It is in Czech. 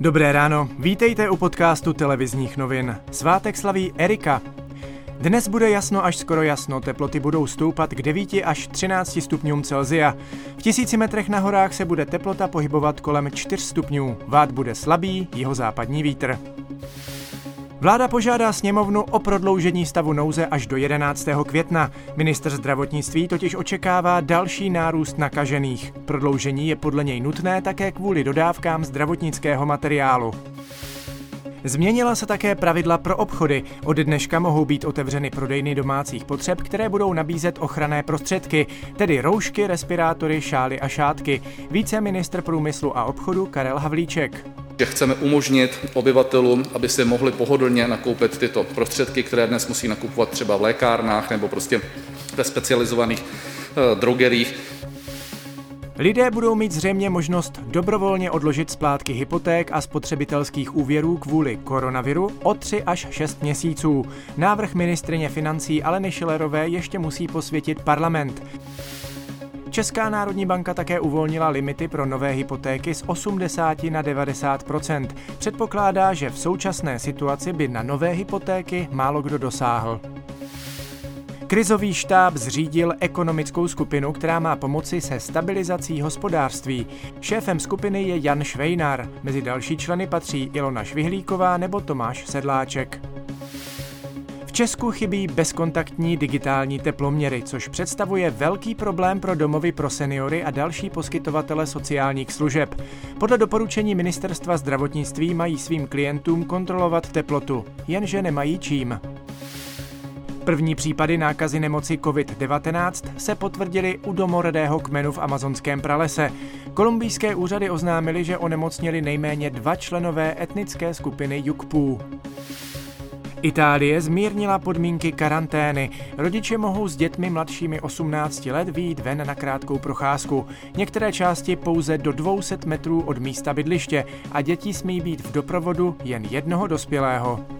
Dobré ráno, vítejte u podcastu televizních novin. Svátek slaví Erika. Dnes bude jasno až skoro jasno, teploty budou stoupat k 9 až 13 stupňům Celzia. V tisíci metrech na horách se bude teplota pohybovat kolem 4 stupňů, vád bude slabý jihozápadní vítr. Vláda požádá sněmovnu o prodloužení stavu nouze až do 11. května. Minister zdravotnictví totiž očekává další nárůst nakažených. Prodloužení je podle něj nutné také kvůli dodávkám zdravotnického materiálu. Změnila se také pravidla pro obchody. Od dneška mohou být otevřeny prodejny domácích potřeb, které budou nabízet ochranné prostředky, tedy roušky, respirátory, šály a šátky. Více ministr průmyslu a obchodu Karel Havlíček že chceme umožnit obyvatelům, aby si mohli pohodlně nakoupit tyto prostředky, které dnes musí nakupovat třeba v lékárnách nebo prostě ve specializovaných eh, drogerích. Lidé budou mít zřejmě možnost dobrovolně odložit splátky hypoték a spotřebitelských úvěrů kvůli koronaviru o 3 až 6 měsíců. Návrh ministrině financí Aleny Šilerové ještě musí posvětit parlament. Česká národní banka také uvolnila limity pro nové hypotéky z 80 na 90 Předpokládá, že v současné situaci by na nové hypotéky málo kdo dosáhl. Krizový štáb zřídil ekonomickou skupinu, která má pomoci se stabilizací hospodářství. Šéfem skupiny je Jan Švejnar. Mezi další členy patří Ilona Švihlíková nebo Tomáš Sedláček. Česku chybí bezkontaktní digitální teploměry, což představuje velký problém pro domovy pro seniory a další poskytovatele sociálních služeb. Podle doporučení Ministerstva zdravotnictví mají svým klientům kontrolovat teplotu, jenže nemají čím. První případy nákazy nemoci COVID-19 se potvrdily u domorodého kmenu v amazonském pralese. Kolumbijské úřady oznámily, že onemocněli nejméně dva členové etnické skupiny Jukpů. Itálie zmírnila podmínky karantény. Rodiče mohou s dětmi mladšími 18 let výjít ven na krátkou procházku. Některé části pouze do 200 metrů od místa bydliště a děti smí být v doprovodu jen jednoho dospělého.